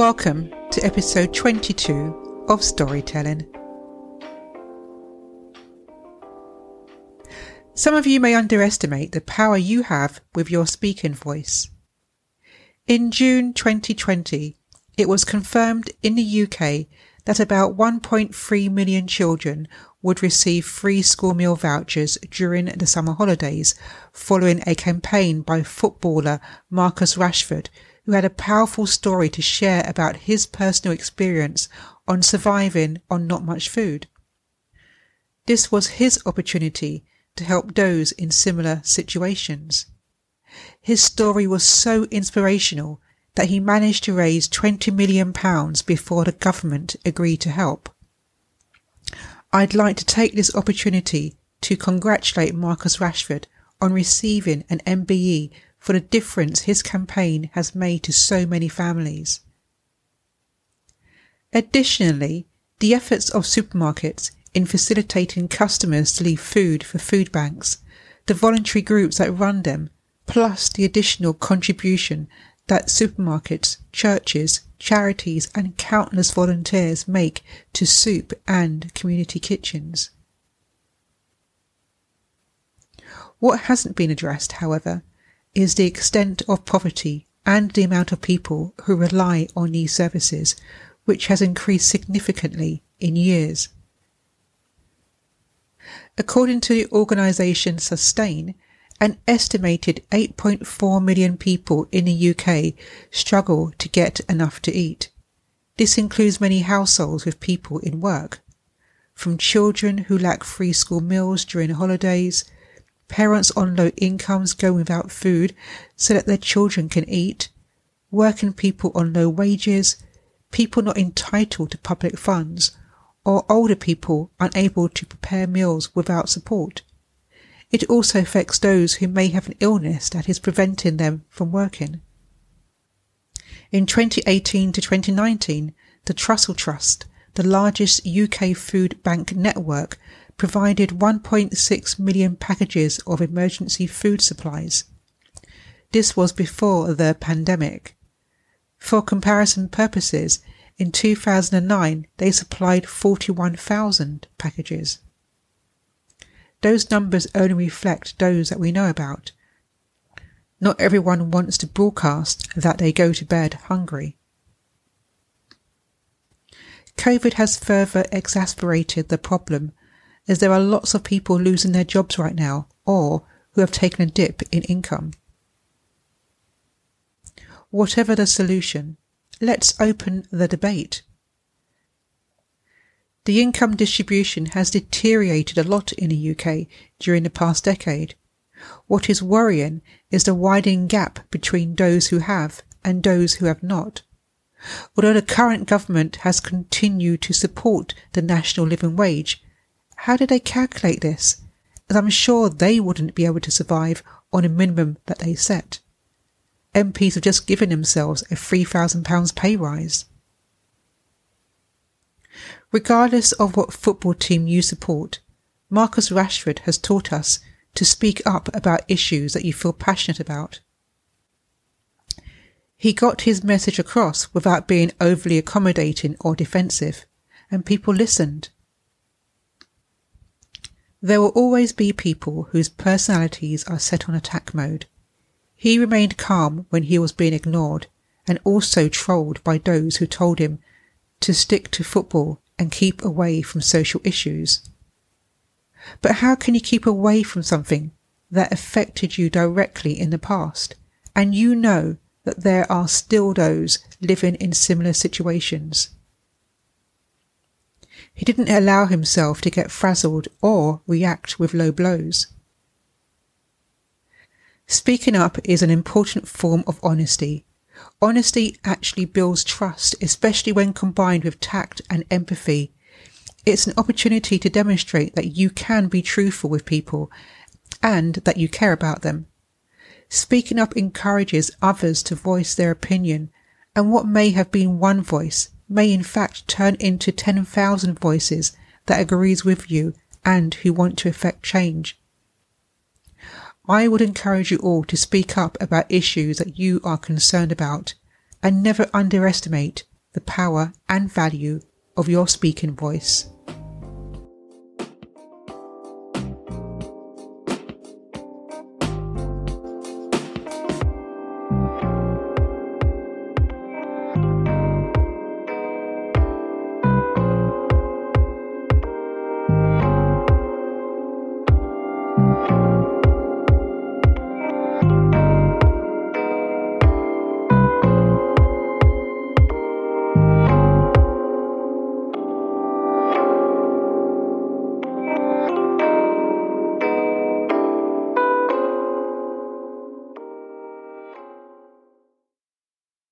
Welcome to episode 22 of Storytelling. Some of you may underestimate the power you have with your speaking voice. In June 2020, it was confirmed in the UK that about 1.3 million children would receive free school meal vouchers during the summer holidays following a campaign by footballer Marcus Rashford, who had a powerful story to share about his personal experience on surviving on not much food. This was his opportunity to help those in similar situations. His story was so inspirational that he managed to raise £20 million before the government agreed to help. I'd like to take this opportunity to congratulate Marcus Rashford on receiving an MBE for the difference his campaign has made to so many families. Additionally, the efforts of supermarkets in facilitating customers to leave food for food banks, the voluntary groups that run them, plus the additional contribution that supermarkets, churches, charities, and countless volunteers make to soup and community kitchens. What hasn't been addressed, however, is the extent of poverty and the amount of people who rely on these services, which has increased significantly in years. According to the organisation Sustain, an estimated 8.4 million people in the UK struggle to get enough to eat. This includes many households with people in work, from children who lack free school meals during holidays, parents on low incomes going without food so that their children can eat, working people on low wages, people not entitled to public funds, or older people unable to prepare meals without support. It also affects those who may have an illness that is preventing them from working. In 2018 to 2019, the Trussell Trust, the largest UK food bank network, provided 1.6 million packages of emergency food supplies. This was before the pandemic. For comparison purposes, in 2009 they supplied 41,000 packages. Those numbers only reflect those that we know about. Not everyone wants to broadcast that they go to bed hungry. COVID has further exasperated the problem as there are lots of people losing their jobs right now or who have taken a dip in income. Whatever the solution, let's open the debate. The income distribution has deteriorated a lot in the UK during the past decade. What is worrying is the widening gap between those who have and those who have not. Although the current government has continued to support the national living wage, how do they calculate this? As I'm sure they wouldn't be able to survive on a minimum that they set. MPs have just given themselves a £3,000 pay rise. Regardless of what football team you support, Marcus Rashford has taught us to speak up about issues that you feel passionate about. He got his message across without being overly accommodating or defensive, and people listened. There will always be people whose personalities are set on attack mode. He remained calm when he was being ignored and also trolled by those who told him to stick to football and keep away from social issues. But how can you keep away from something that affected you directly in the past and you know that there are still those living in similar situations? He didn't allow himself to get frazzled or react with low blows. Speaking up is an important form of honesty Honesty actually builds trust, especially when combined with tact and empathy. It's an opportunity to demonstrate that you can be truthful with people and that you care about them. Speaking up encourages others to voice their opinion, and what may have been one voice may in fact turn into 10,000 voices that agrees with you and who want to effect change. I would encourage you all to speak up about issues that you are concerned about and never underestimate the power and value of your speaking voice.